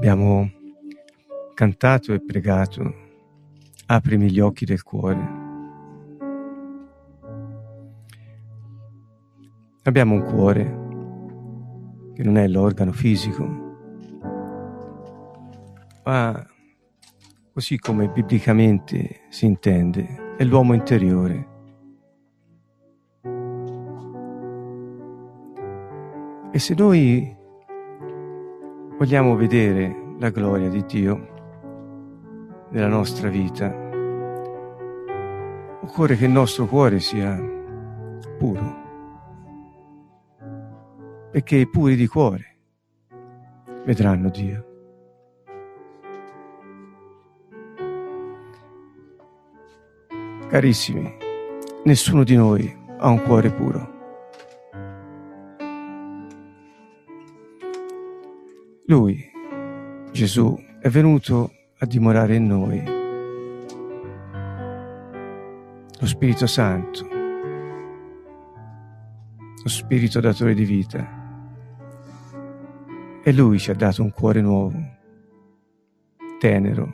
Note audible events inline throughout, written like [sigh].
Abbiamo cantato e pregato, aprimi gli occhi del cuore. Abbiamo un cuore che non è l'organo fisico, ma così come biblicamente si intende, è l'uomo interiore. E se noi vogliamo vedere la gloria di Dio nella nostra vita, occorre che il nostro cuore sia puro perché i puri di cuore vedranno Dio. Carissimi, nessuno di noi ha un cuore puro. Lui, Gesù, è venuto a dimorare in noi. Lo Spirito Santo, lo Spirito datore di vita e Lui ci ha dato un cuore nuovo, tenero,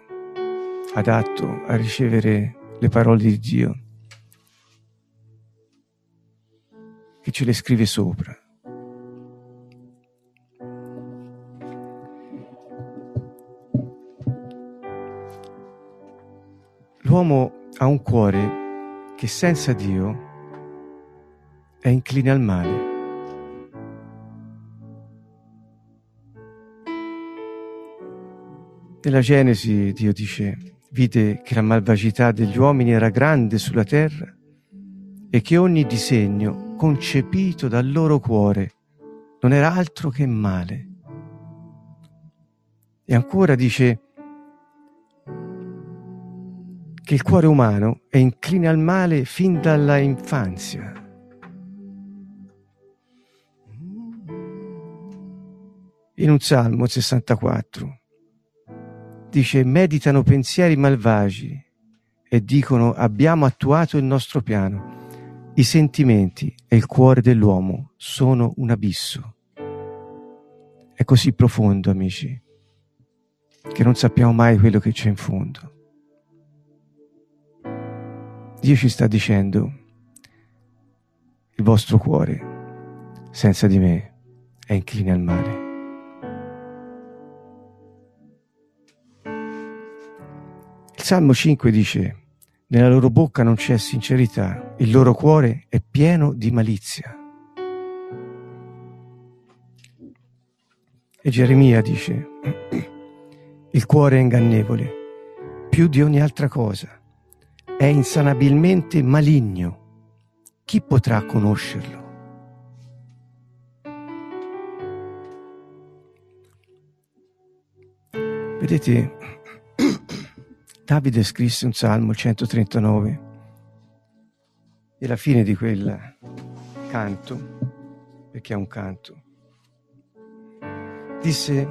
adatto a ricevere le parole di Dio, che ce le scrive sopra. L'uomo ha un cuore che senza Dio è incline al male. Nella Genesi Dio dice, vide che la malvagità degli uomini era grande sulla terra e che ogni disegno concepito dal loro cuore non era altro che male. E ancora dice che il cuore umano è incline al male fin dalla infanzia. In un Salmo 64 dice meditano pensieri malvagi e dicono abbiamo attuato il nostro piano. I sentimenti e il cuore dell'uomo sono un abisso. È così profondo, amici, che non sappiamo mai quello che c'è in fondo. Dio ci sta dicendo, il vostro cuore, senza di me, è incline al male. Salmo 5 dice, nella loro bocca non c'è sincerità, il loro cuore è pieno di malizia. E Geremia dice, [clears throat] il cuore è ingannevole, più di ogni altra cosa, è insanabilmente maligno. Chi potrà conoscerlo? Vedete, Davide scrisse un salmo, il 139, e alla fine di quel canto, perché è un canto, disse,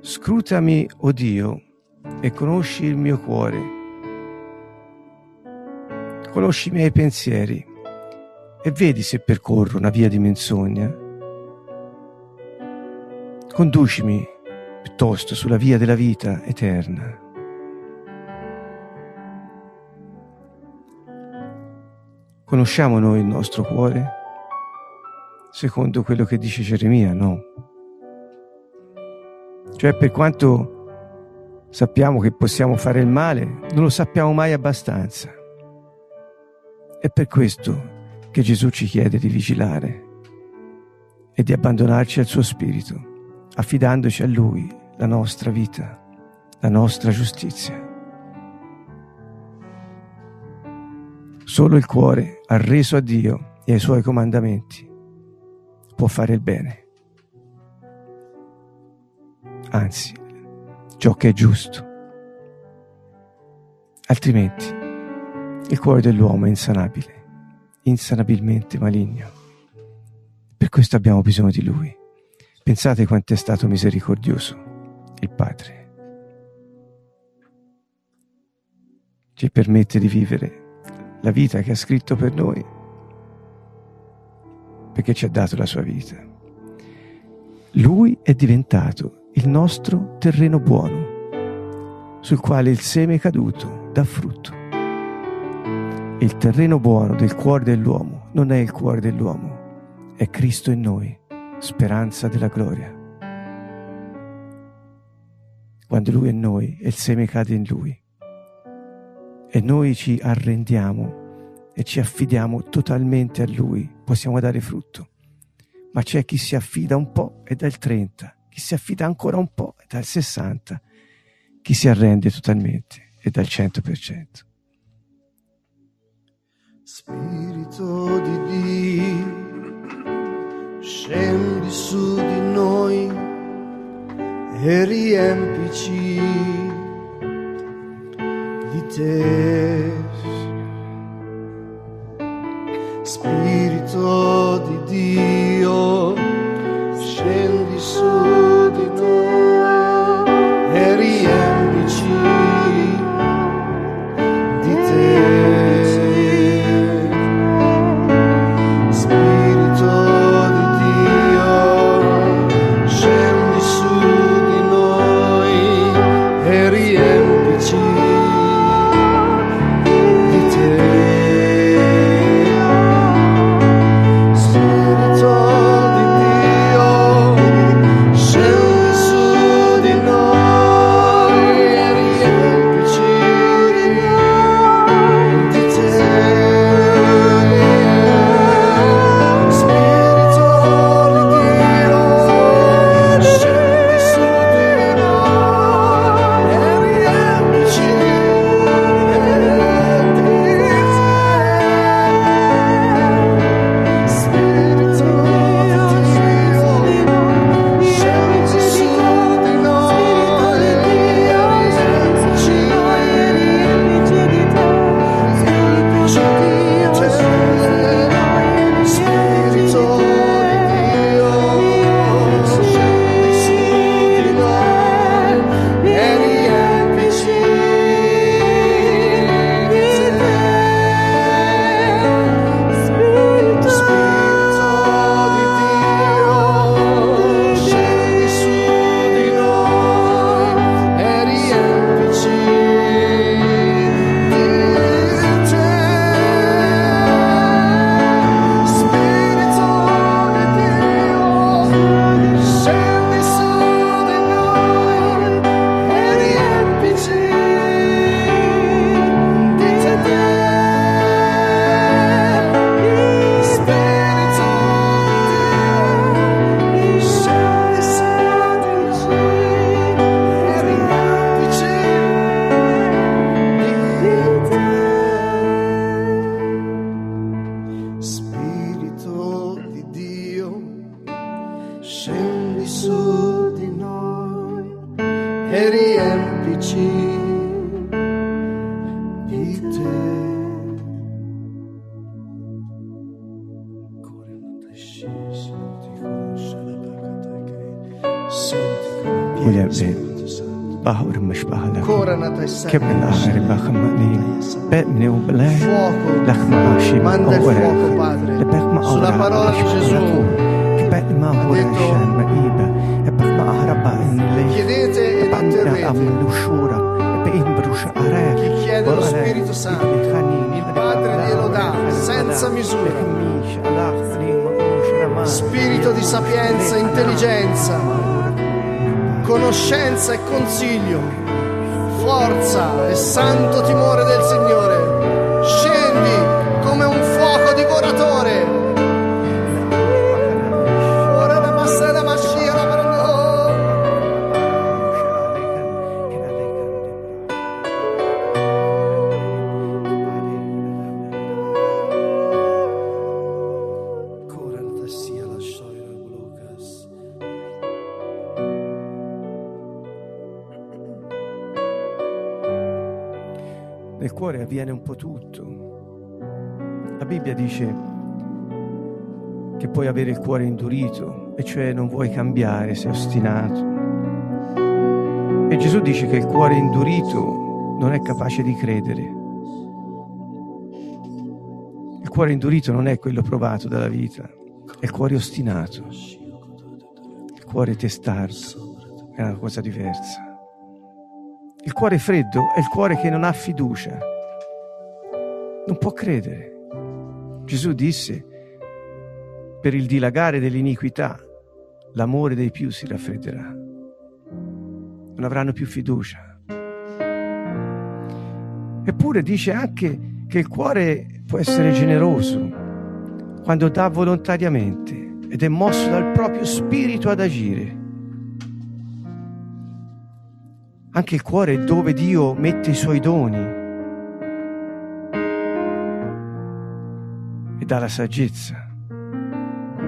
scrutami, o oh Dio, e conosci il mio cuore, conosci i miei pensieri, e vedi se percorro una via di menzogna. Conducimi piuttosto sulla via della vita eterna. Conosciamo noi il nostro cuore? Secondo quello che dice Geremia, no. Cioè per quanto sappiamo che possiamo fare il male, non lo sappiamo mai abbastanza. È per questo che Gesù ci chiede di vigilare e di abbandonarci al suo spirito, affidandoci a Lui la nostra vita, la nostra giustizia. Solo il cuore arreso a Dio e ai suoi comandamenti può fare il bene. Anzi, ciò che è giusto. Altrimenti il cuore dell'uomo è insanabile, insanabilmente maligno. Per questo abbiamo bisogno di Lui. Pensate quanto è stato misericordioso il Padre. Ci permette di vivere la vita che ha scritto per noi, perché ci ha dato la sua vita. Lui è diventato il nostro terreno buono, sul quale il seme caduto dà frutto. Il terreno buono del cuore dell'uomo non è il cuore dell'uomo, è Cristo in noi, speranza della gloria. Quando Lui è in noi e il seme cade in Lui e noi ci arrendiamo e ci affidiamo totalmente a Lui, possiamo dare frutto. Ma c'è chi si affida un po' e dà il 30, chi si affida ancora un po' e dà il 60, chi si arrende totalmente e dà il 100%. Spirito di Dio, scendi su di noi e riempici di te. Spirito di Dio, scendi su di noi manda il أوراق fuoco, Padre, لبق ما sulla parola di Gesù. كبق ما هو detto, رشان مقيبة بق ما أهرب إن لي Chiedete ed بق من otterrete. أمن لشورة بقين بروش أراك Chi chiede lo Spirito Santo, il Padre glielo dà senza misura. Spirito di sapienza, intelligenza, conoscenza e consiglio, forza e santo timore del Signore. Avviene un po' tutto. La Bibbia dice che puoi avere il cuore indurito, e cioè non vuoi cambiare, sei ostinato. E Gesù dice che il cuore indurito non è capace di credere. Il cuore indurito non è quello provato dalla vita, è il cuore ostinato, il cuore testardo, è una cosa diversa. Il cuore freddo è il cuore che non ha fiducia, non può credere. Gesù disse, per il dilagare dell'iniquità, l'amore dei più si raffredderà. Non avranno più fiducia. Eppure dice anche che il cuore può essere generoso quando dà volontariamente ed è mosso dal proprio spirito ad agire. Anche il cuore è dove Dio mette i suoi doni e dà la saggezza.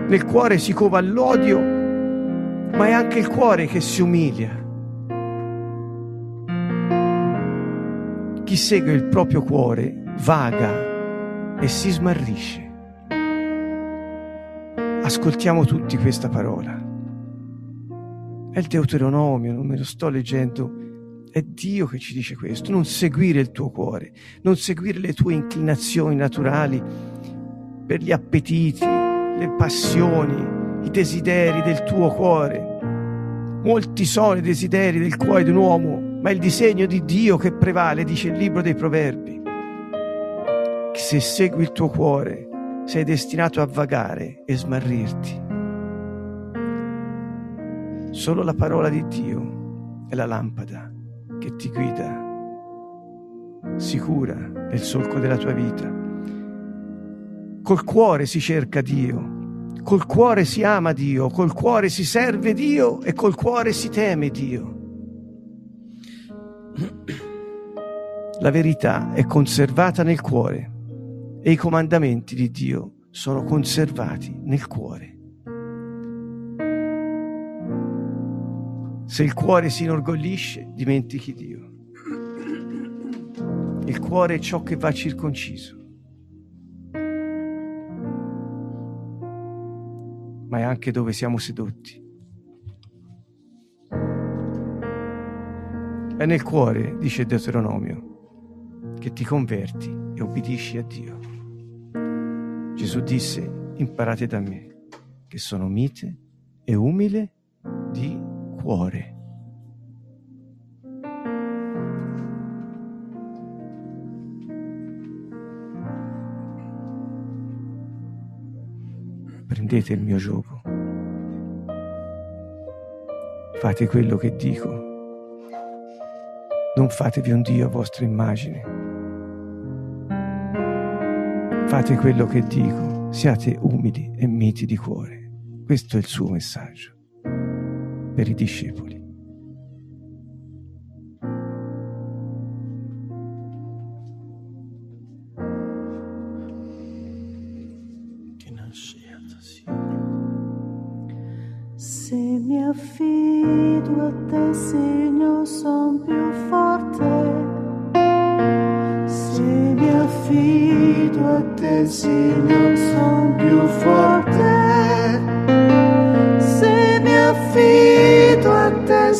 Nel cuore si cova l'odio, ma è anche il cuore che si umilia. Chi segue il proprio cuore vaga e si smarrisce. Ascoltiamo tutti questa parola. È il Deuteronomio, non me lo sto leggendo. È Dio che ci dice questo. Non seguire il tuo cuore, non seguire le tue inclinazioni naturali per gli appetiti, le passioni, i desideri del tuo cuore. Molti sono i desideri del cuore di un uomo, ma è il disegno di Dio che prevale, dice il libro dei proverbi. Se segui il tuo cuore, sei destinato a vagare e smarrirti. Solo la parola di Dio è la lampada che ti guida sicura nel solco della tua vita. Col cuore si cerca Dio, col cuore si ama Dio, col cuore si serve Dio e col cuore si teme Dio. [clears throat] La verità è conservata nel cuore e i comandamenti di Dio sono conservati nel cuore. Se il cuore si inorgoglisce, dimentichi Dio. Il cuore è ciò che va circonciso. Ma è anche dove siamo sedotti. È nel cuore, dice Deuteronomio, che ti converti e obbedisci a Dio. Gesù disse, imparate da me, che sono mite e umile di cuore. Prendete il mio gioco. Fate quello che dico. Non fatevi un Dio a vostra immagine Fate quello che dico, siate umili e miti di cuore. Questo è il suo messaggio per i discepoli.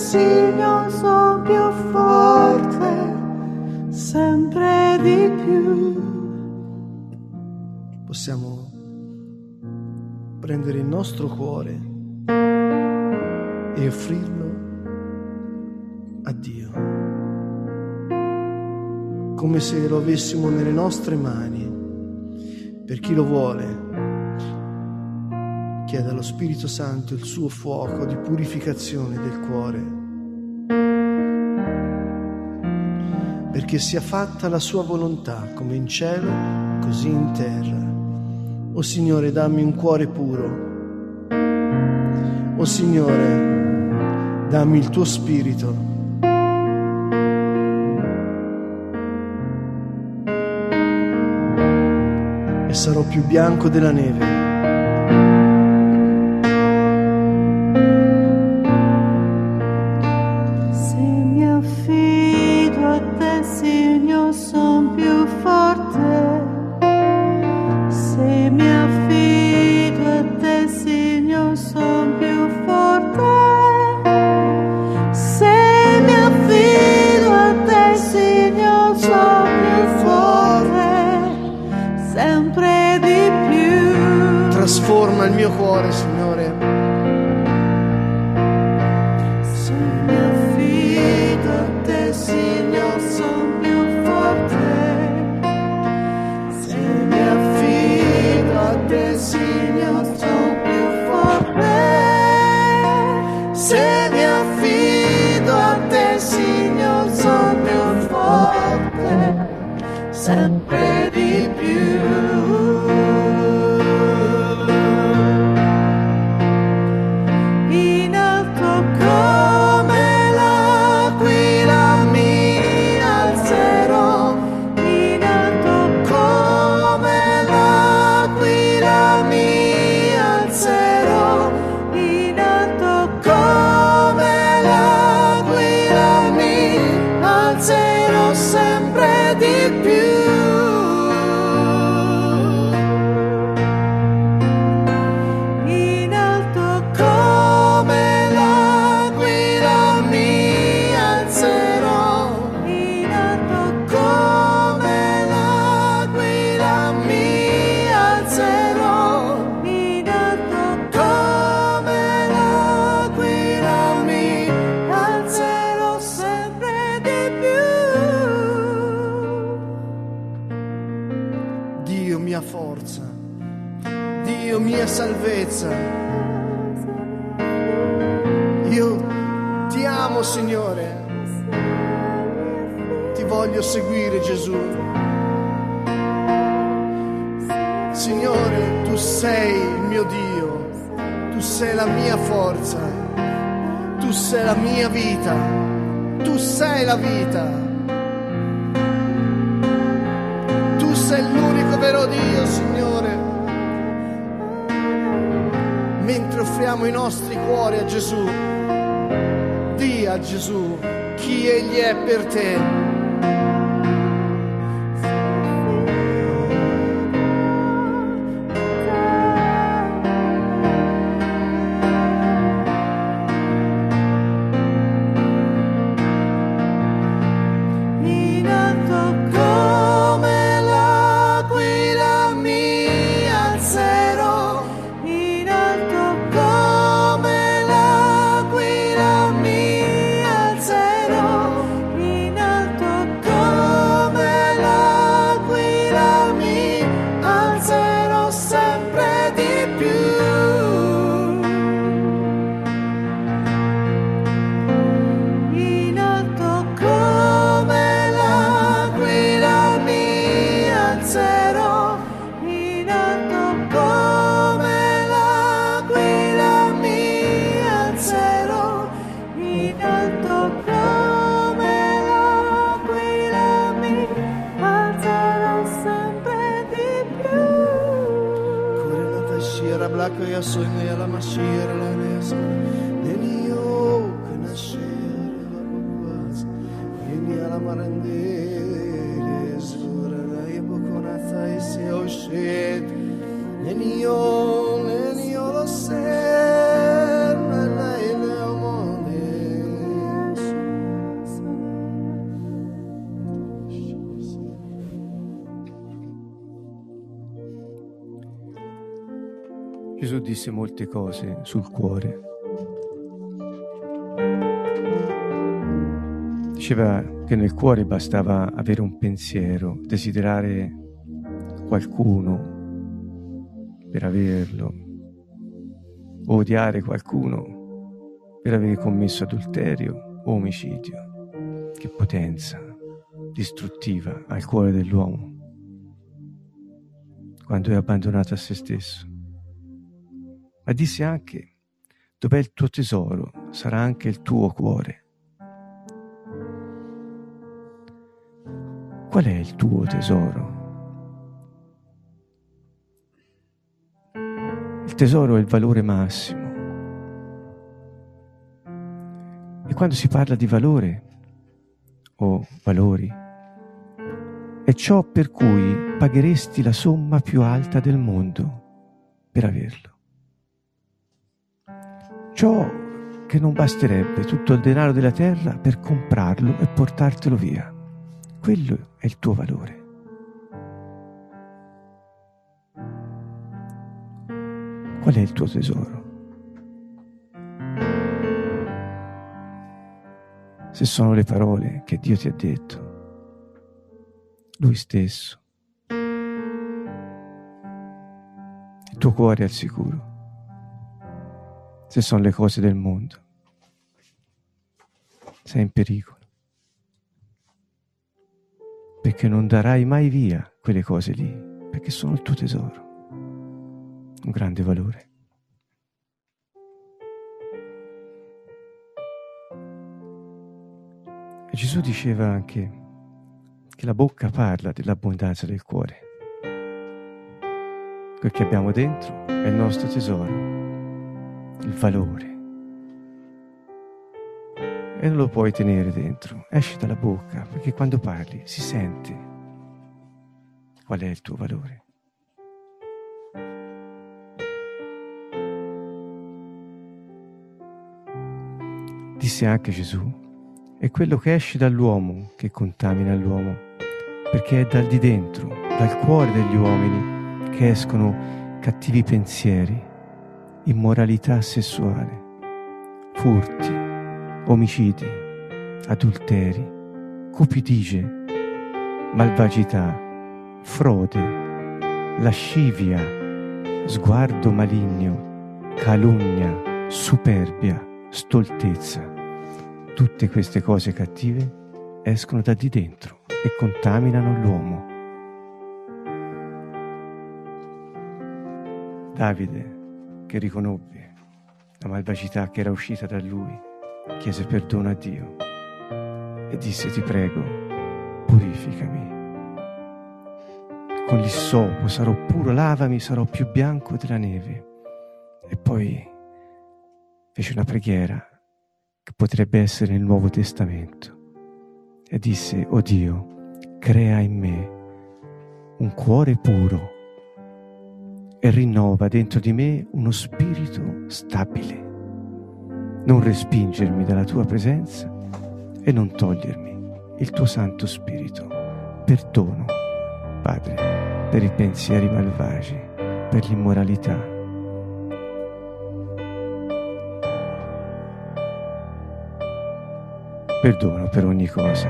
A te, Signore, son più forte, sempre di più. Possiamo prendere il nostro cuore e offrirlo a Dio, come se lo avessimo nelle nostre mani. Per chi lo vuole, chieda allo Spirito Santo il suo fuoco di purificazione del cuore, perché sia fatta la sua volontà, come in cielo, così in terra. O Signore, dammi un cuore puro. O Signore, dammi il tuo spirito. E sarò più bianco della neve. se mi affido a te, Signor, sono più forte, sempre. La vita. Tu sei l'unico vero Dio, Signore. Mentre offriamo i nostri cuori a Gesù, di a Gesù chi Egli è per te. Gesù disse molte cose sul cuore. Diceva che nel cuore bastava avere un pensiero, desiderare qualcuno per averlo, odiare qualcuno per aver commesso adulterio o omicidio. Che potenza distruttiva al cuore dell'uomo quando è abbandonato a se stesso. Ma disse anche, dov'è il tuo tesoro, sarà anche il tuo cuore. Qual è il tuo tesoro? Il tesoro è il valore massimo. E quando si parla di valore o valori, è ciò per cui pagheresti la somma più alta del mondo per averlo. Ciò che non basterebbe tutto il denaro della terra per comprarlo e portartelo via. Quello è il tuo valore. Qual è il tuo tesoro? Se sono le parole che Dio ti ha detto, Lui stesso, il tuo cuore è al sicuro. Se sono le cose del mondo, sei in pericolo. perché non darai mai via quelle cose lì, perché sono il tuo tesoro, un grande valore. E Gesù diceva anche che la bocca parla dell'abbondanza del cuore. Quel che abbiamo dentro è il nostro tesoro, il valore. E non lo puoi tenere dentro, esci dalla bocca, perché quando parli si sente qual è il tuo valore. Disse anche Gesù, è quello che esce dall'uomo che contamina l'uomo, perché è dal di dentro, dal cuore degli uomini, che escono cattivi pensieri, immoralità sessuale, furti, omicidi, adulteri, cupidigie, malvagità, frode, lascivia, sguardo maligno, calunnia, superbia, stoltezza Tutte queste cose cattive escono da di dentro e contaminano l'uomo. Davide, che riconobbe la malvagità che era uscita da lui, chiese perdono a Dio e disse ti prego, purificami. Con l'issopo sarò puro, lavami, sarò più bianco della neve. E poi fece una preghiera che potrebbe essere il Nuovo Testamento, e disse, oh Dio, crea in me un cuore puro e rinnova dentro di me uno spirito stabile. Non respingermi dalla tua presenza e non togliermi il tuo Santo Spirito. Perdono, Padre, per i pensieri malvagi, per l'immoralità Perdono per ogni cosa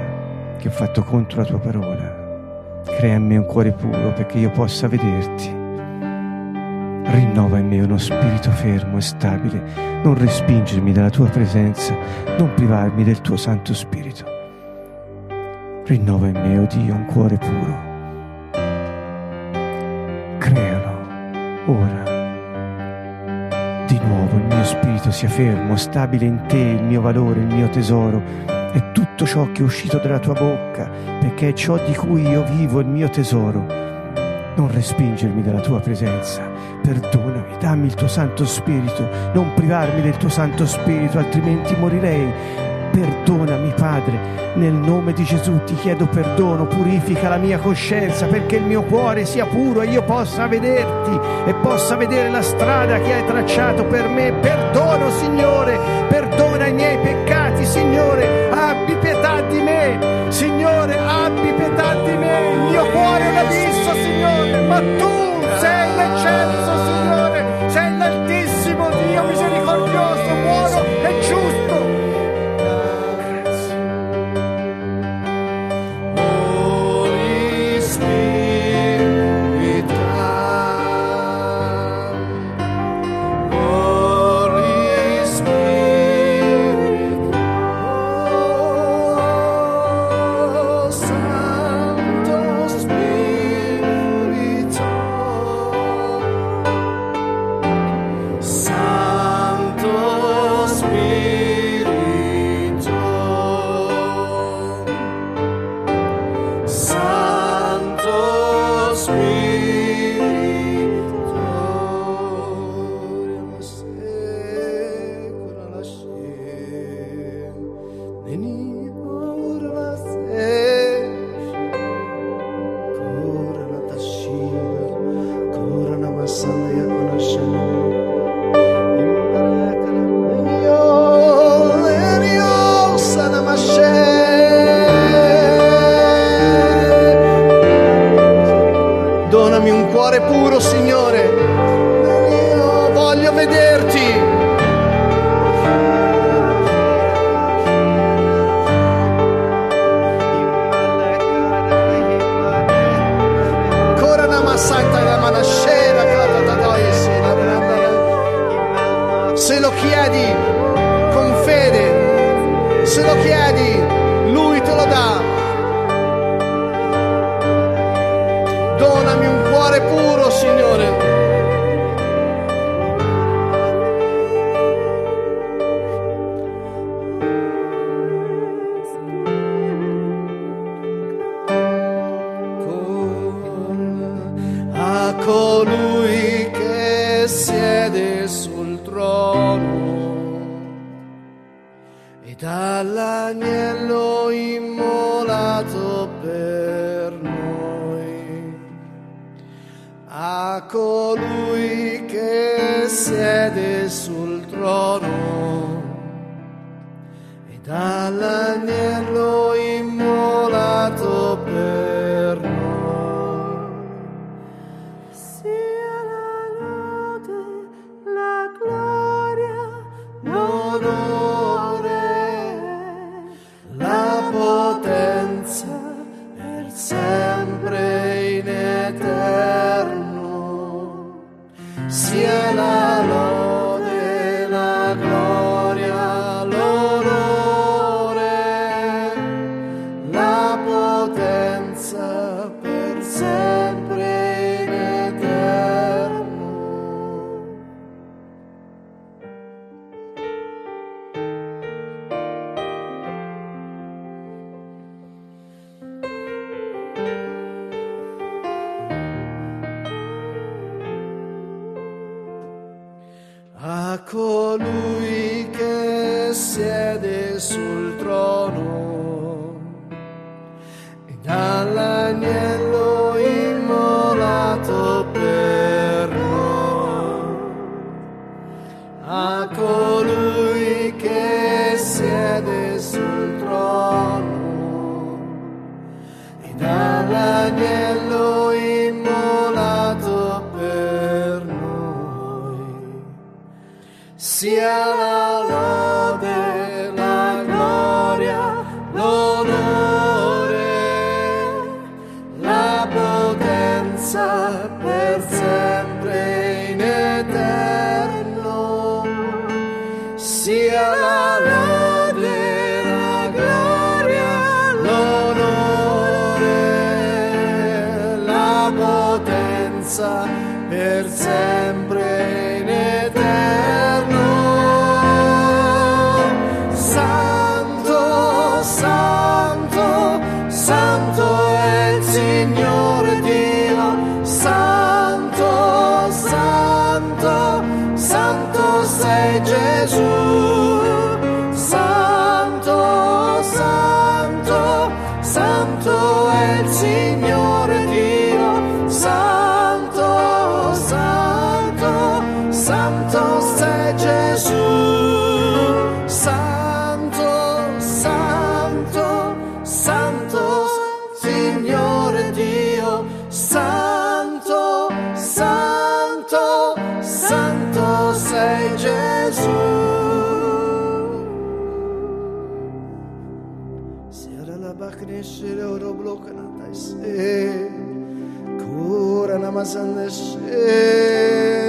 che ho fatto contro la tua parola. Crea in me un cuore puro perché io possa vederti. Rinnova in me uno spirito fermo e stabile. Non respingermi dalla tua presenza, non privarmi del tuo Santo Spirito. Rinnova in me, oh Dio, un cuore puro. Crealo ora. Di nuovo il mio spirito sia fermo, stabile in te, il mio valore, il mio tesoro è tutto ciò che è uscito dalla tua bocca, perché è ciò di cui io vivo il mio tesoro. Non respingermi dalla tua presenza, perdonami, dammi il tuo Santo Spirito, non privarmi del tuo Santo Spirito, altrimenti morirei. Perdonami, Padre, nel nome di Gesù ti chiedo perdono, purifica la mia coscienza perché il mio cuore sia puro e io possa vederti e possa vedere la strada che hai tracciato per me. Perdono, Signore, perdona i miei peccati, Signore, abbi pietà di me, Signore, abbi pietà di me, il mio cuore è un abisso, Signore, ma tu sei l'eccelso,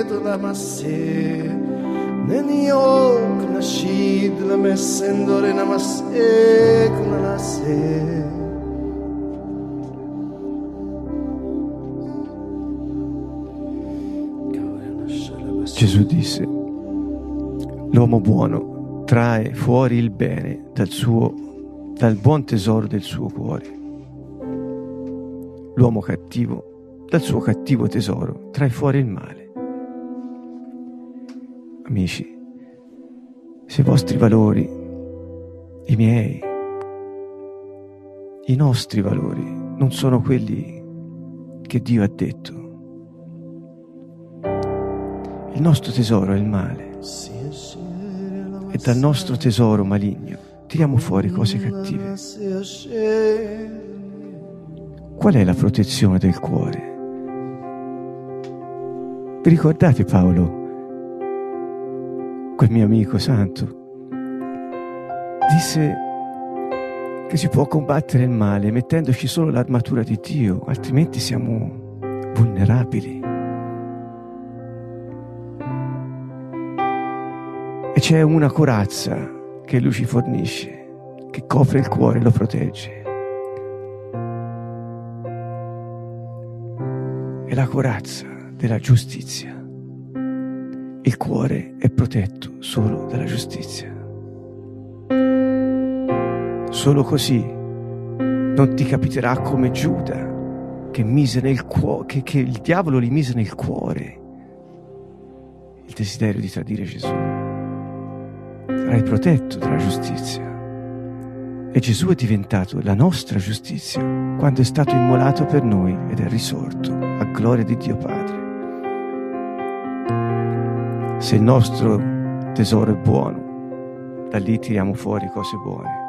Tu namaste. Neniok nashid la messendore namaste kunanase. Gesù disse, l'uomo buono trae fuori il bene dal, suo, dal buon tesoro del suo cuore. L'uomo cattivo dal suo cattivo tesoro trae fuori il male. Amici, se i vostri valori, i miei, i nostri valori non sono quelli che Dio ha detto, il nostro tesoro è il male e dal nostro tesoro maligno tiriamo fuori cose cattive. Qual è la protezione del cuore? Vi ricordate Paolo, quel mio amico santo? Disse che si può combattere il male mettendoci solo l'armatura di Dio, altrimenti siamo vulnerabili. E c'è una corazza che lui ci fornisce, che copre il cuore e lo protegge. È la corazza della giustizia. Il cuore è protetto solo dalla giustizia. Solo così non ti capiterà come Giuda che, mise nel cuore, che, che il diavolo gli mise nel cuore il desiderio di tradire Gesù. Sarai protetto dalla giustizia. E Gesù è diventato la nostra giustizia quando è stato immolato per noi ed è risorto a gloria di Dio Padre. Se il nostro tesoro è buono, da lì tiriamo fuori cose buone.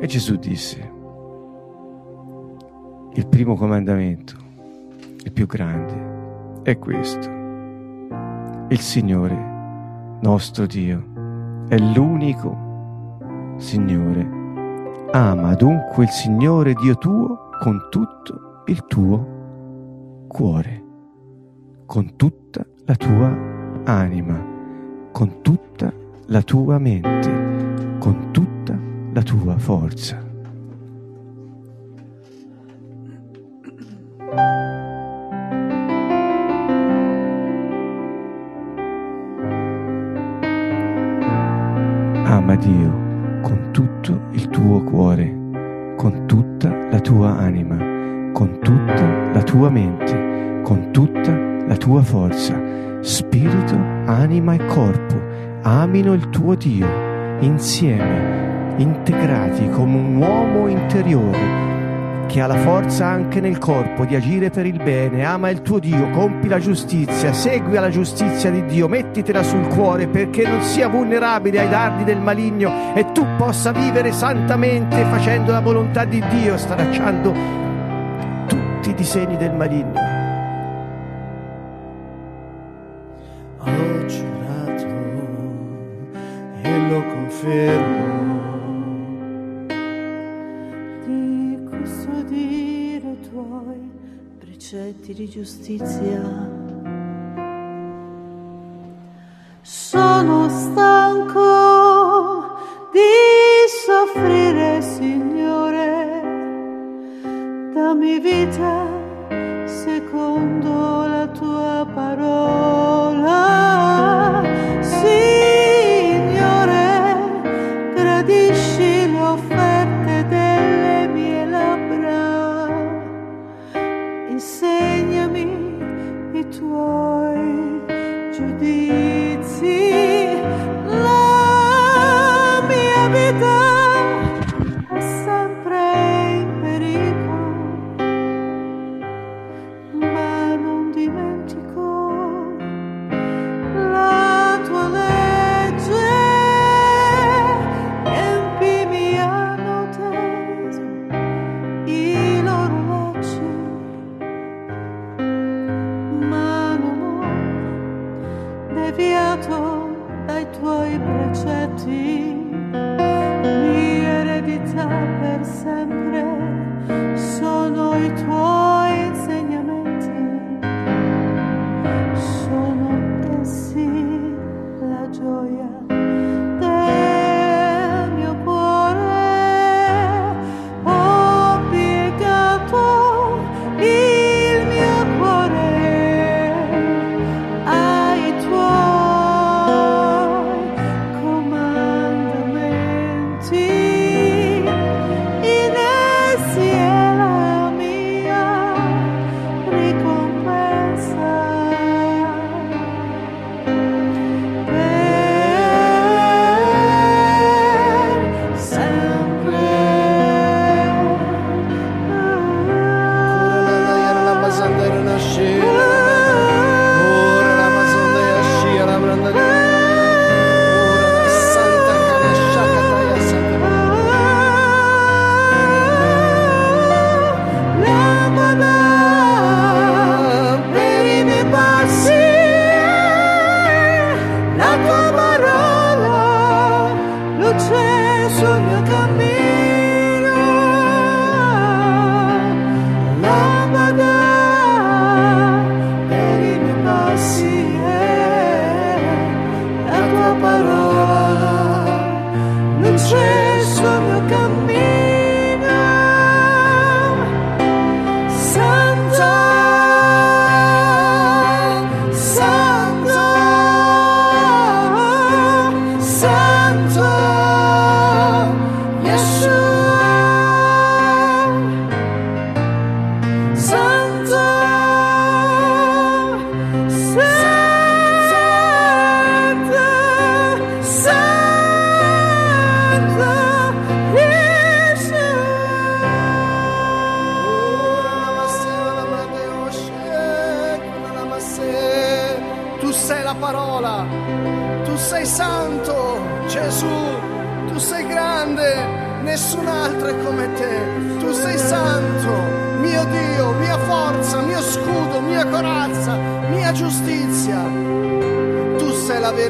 E Gesù disse, il primo comandamento, il più grande, è questo. Il Signore, nostro Dio, è l'unico Signore. Ama dunque il Signore Dio tuo con tutto il tuo cuore, con tutta la tua anima, con tutta la tua mente, con tutta la tua forza. Ama Dio con tutto il tuo cuore, con tutta la tua anima, con tutta la tua mente, con tutta la tua forza, spirito, anima e corpo. Amino il tuo Dio insieme, integrati come un uomo interiore che ha la forza anche nel corpo di agire per il bene, ama il tuo Dio, compi la giustizia, segui la giustizia di Dio, mettitela sul cuore perché non sia vulnerabile ai dardi del maligno e tu possa vivere santamente facendo la volontà di Dio, stracciando tutti i disegni del maligno. Lo confermo. di custodire i tuoi precetti di giustizia. Sono stanco di soffrire, Signore. Dammi vita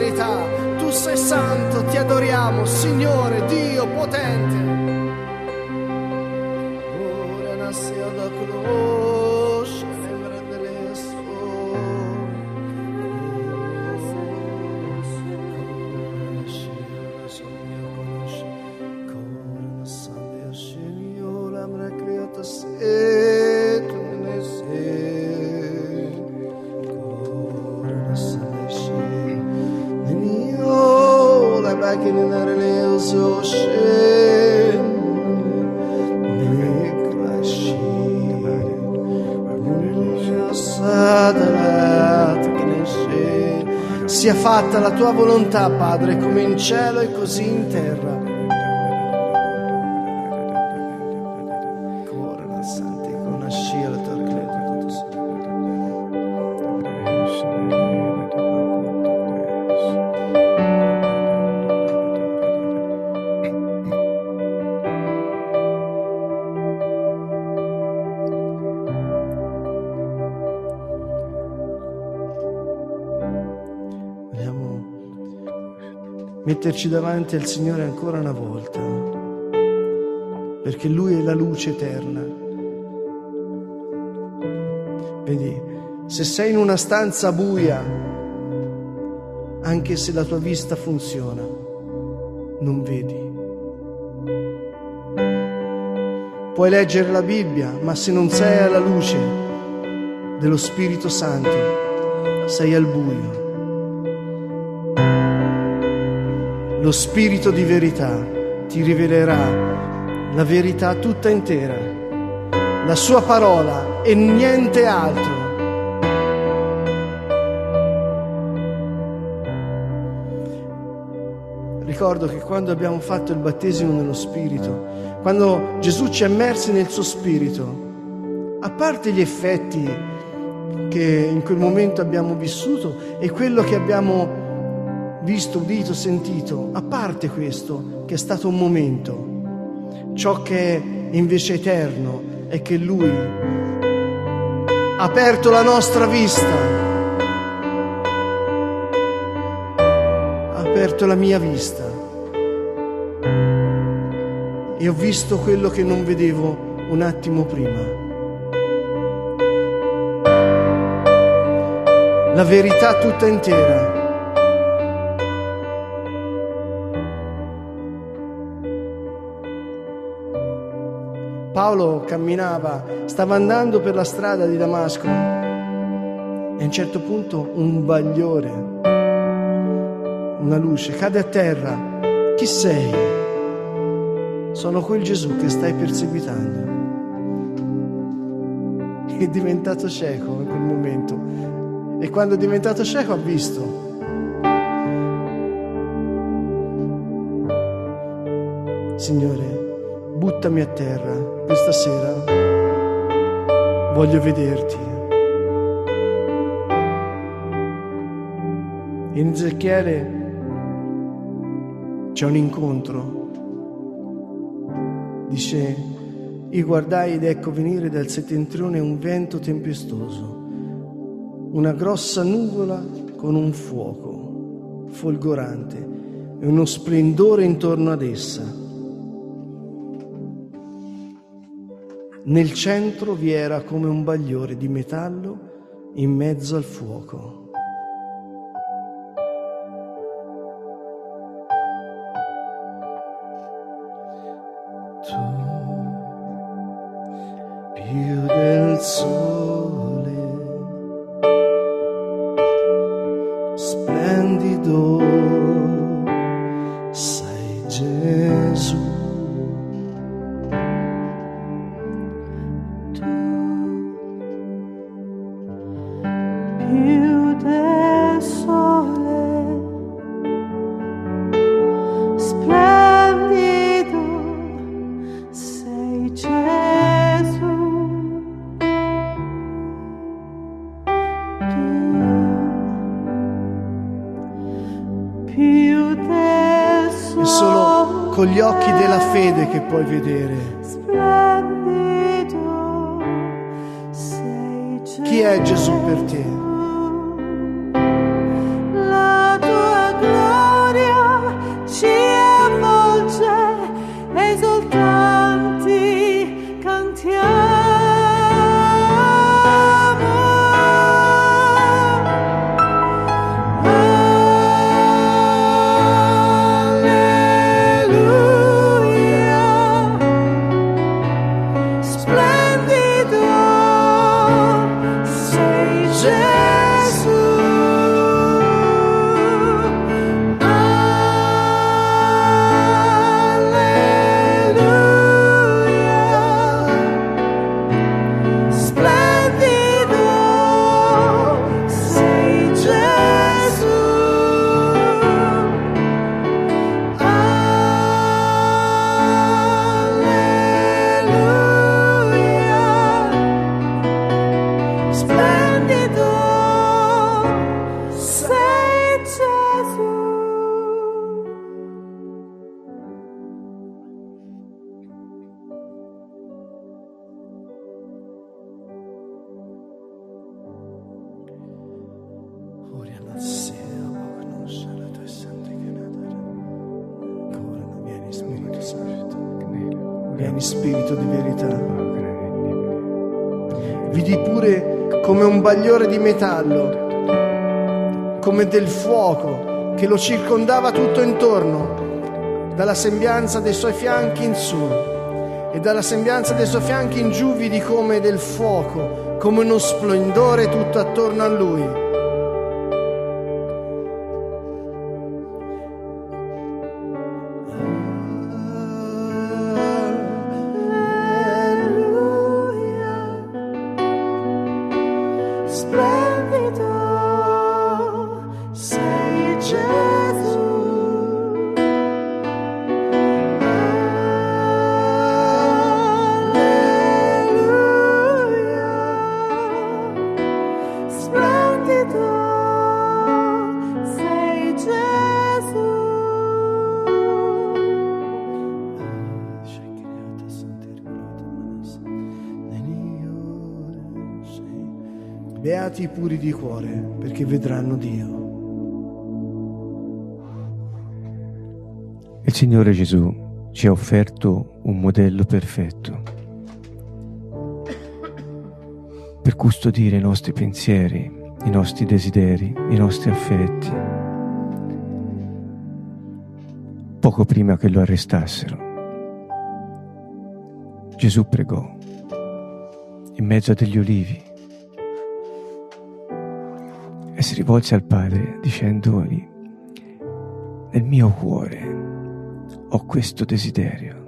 verità, tu sei santo, ti adoriamo, Signore, Dio potente. La tua volontà, Padre, come in cielo e così in terra. Metterci davanti al Signore ancora una volta, perché Lui è la luce eterna. Vedi, se sei in una stanza buia, anche se la tua vista funziona, non vedi. Puoi leggere la Bibbia, ma se non sei alla luce dello Spirito Santo, sei al buio. Lo Spirito di verità ti rivelerà la verità tutta intera, la sua parola e niente altro. Ricordo che quando abbiamo fatto il battesimo nello Spirito, quando Gesù ci ha immersi nel suo Spirito, a parte gli effetti che in quel momento abbiamo vissuto e quello che abbiamo visto, udito, sentito, a parte questo, che è stato un momento, ciò che è invece eterno è che Lui ha aperto la nostra vista, ha aperto la mia vista e ho visto quello che non vedevo un attimo prima. La verità tutta intera. Paolo camminava, stava andando per la strada di Damasco e a un certo punto un bagliore, una luce, cade a terra. Chi sei? Sono quel Gesù che stai perseguitando. È diventato cieco in quel momento e quando è diventato cieco ha visto. Signore, buttami a terra questa sera. Voglio vederti. In Ezechiele c'è un incontro. Dice, io guardai ed ecco venire dal settentrione un vento tempestoso, una grossa nuvola con un fuoco folgorante e uno splendore intorno ad essa. Nel centro vi era come un bagliore di metallo in mezzo al fuoco. Tu, più del sole, della fede che puoi vedere. Chi è Gesù per te? Vieni Spirito di verità. Vidi pure come un bagliore di metallo, come del fuoco che lo circondava tutto intorno, dalla sembianza dei suoi fianchi in su e dalla sembianza dei suoi fianchi in giù vidi come del fuoco, come uno splendore tutto attorno a lui. Beati i puri di cuore, perché vedranno Dio. Il Signore Gesù ci ha offerto un modello perfetto per custodire i nostri pensieri, i nostri desideri, i nostri affetti. Poco prima che lo arrestassero, Gesù pregò in mezzo a degli olivi e si rivolse al Padre dicendogli, nel mio cuore ho questo desiderio.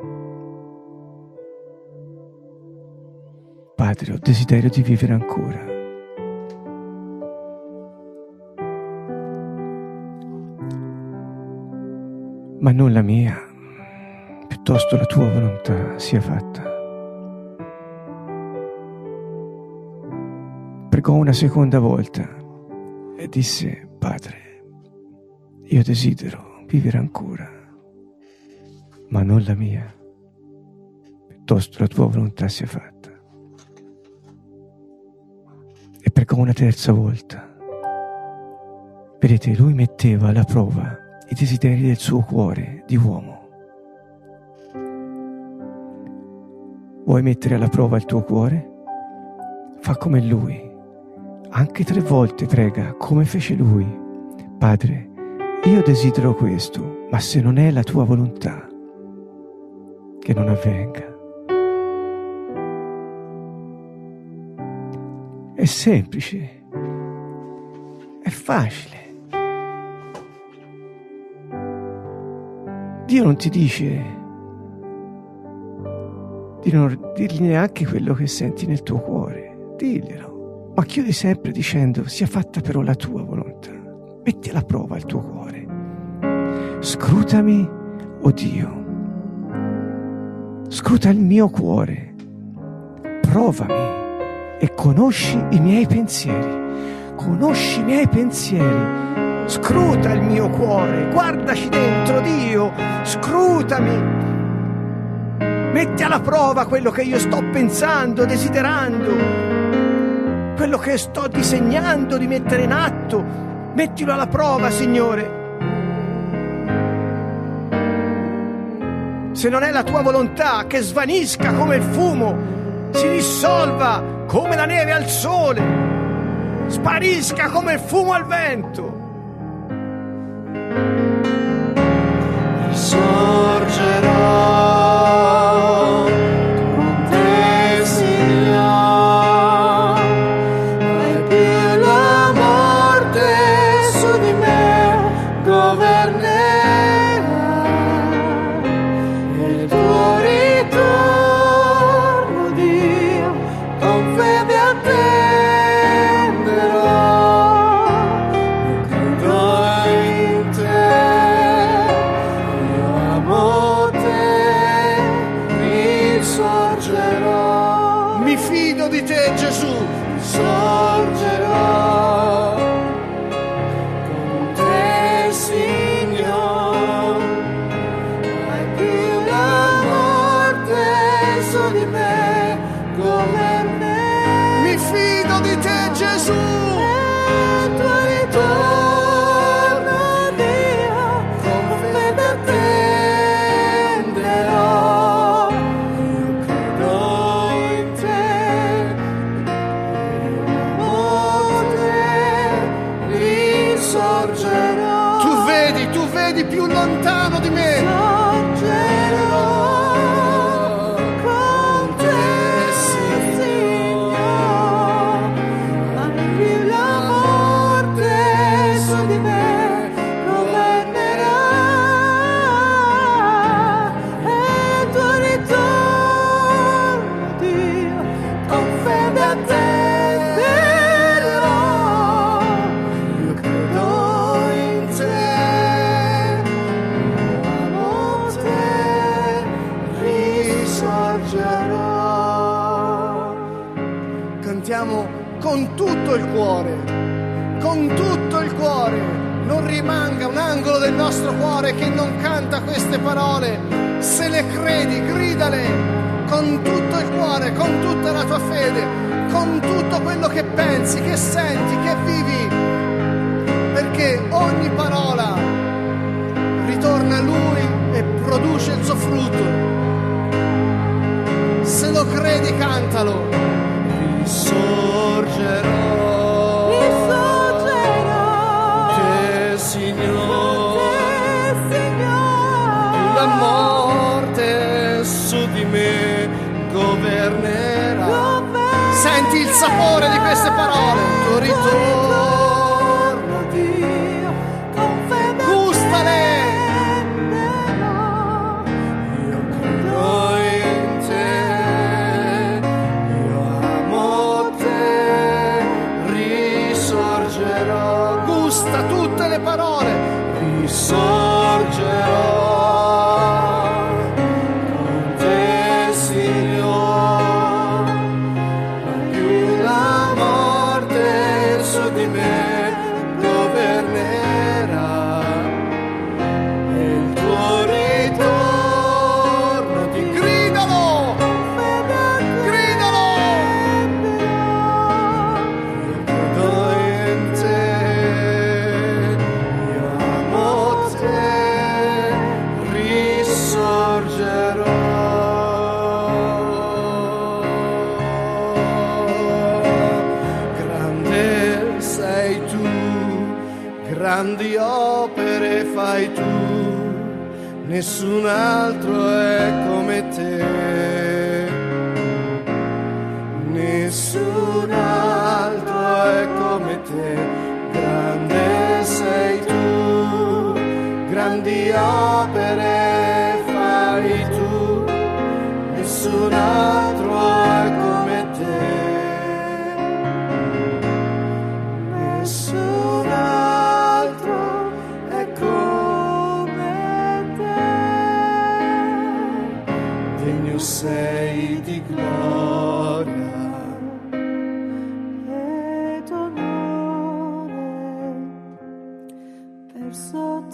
Padre, ho desiderio di vivere ancora. Ma non la mia, piuttosto la tua volontà sia fatta. Pregò una seconda volta disse, Padre, io desidero vivere ancora, ma non la mia, piuttosto la tua volontà sia fatta. E pregò una terza volta. Vedete, lui metteva alla prova i desideri del suo cuore di uomo. Vuoi mettere alla prova il tuo cuore? Fa come lui. Anche tre volte prega come fece lui. Padre, io desidero questo, ma se non è la tua volontà, che non avvenga. È semplice, è facile. Dio non ti dice di non dirgli neanche quello che senti nel tuo cuore, diglielo, ma chiudi sempre dicendo sia fatta però la tua volontà. Metti alla prova il tuo cuore. Scrutami, o oh Dio. Scruta il mio cuore. Provami e conosci i miei pensieri. Conosci i miei pensieri. Scruta il mio cuore. Guardaci dentro, Dio. Scrutami. Metti alla prova quello che io sto pensando, desiderando quello che sto disegnando di mettere in atto. Mettilo alla prova, Signore. Se non è la tua volontà che svanisca come il fumo, si dissolva come la neve al sole, sparisca come il fumo al vento.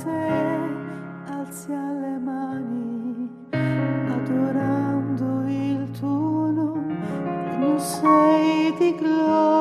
Alziale mani, adorando il tuo nome, sei di gloria.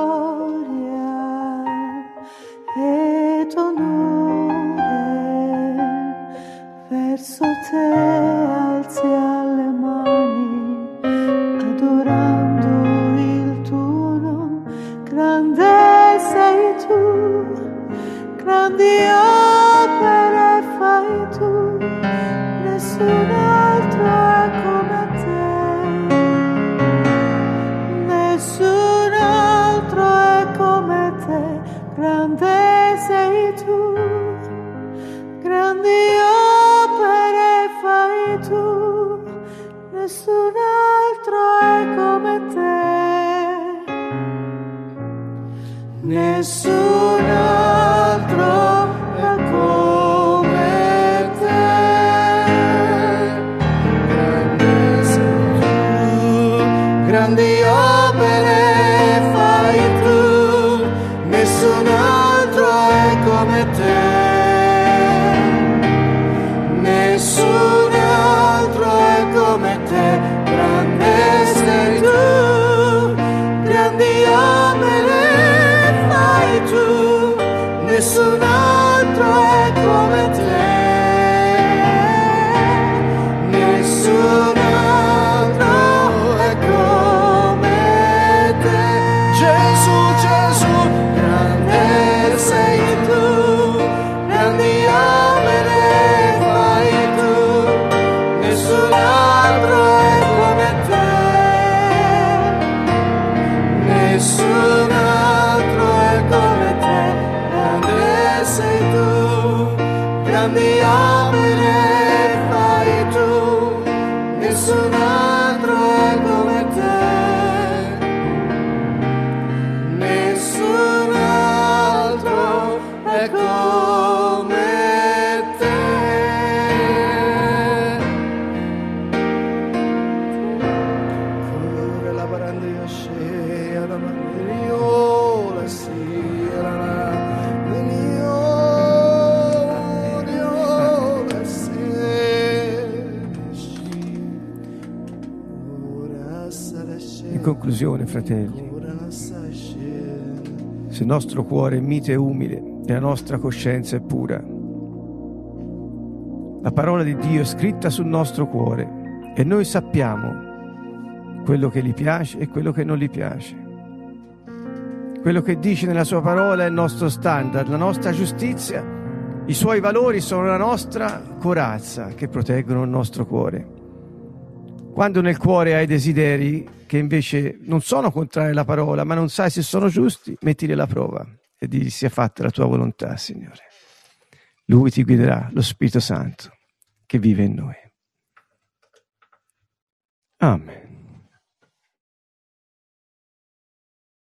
Fratelli, se il nostro cuore è mite e umile e la nostra coscienza è pura, la parola di Dio è scritta sul nostro cuore e noi sappiamo quello che gli piace e quello che non gli piace. Quello che dice nella sua parola è il nostro standard, la nostra giustizia, i suoi valori sono la nostra corazza che proteggono il nostro cuore. Quando nel cuore hai desideri che invece non sono contrari alla parola, ma non sai se sono giusti, mettili alla prova e digli sia fatta la tua volontà, Signore. Lui ti guiderà, lo Spirito Santo che vive in noi. Amen.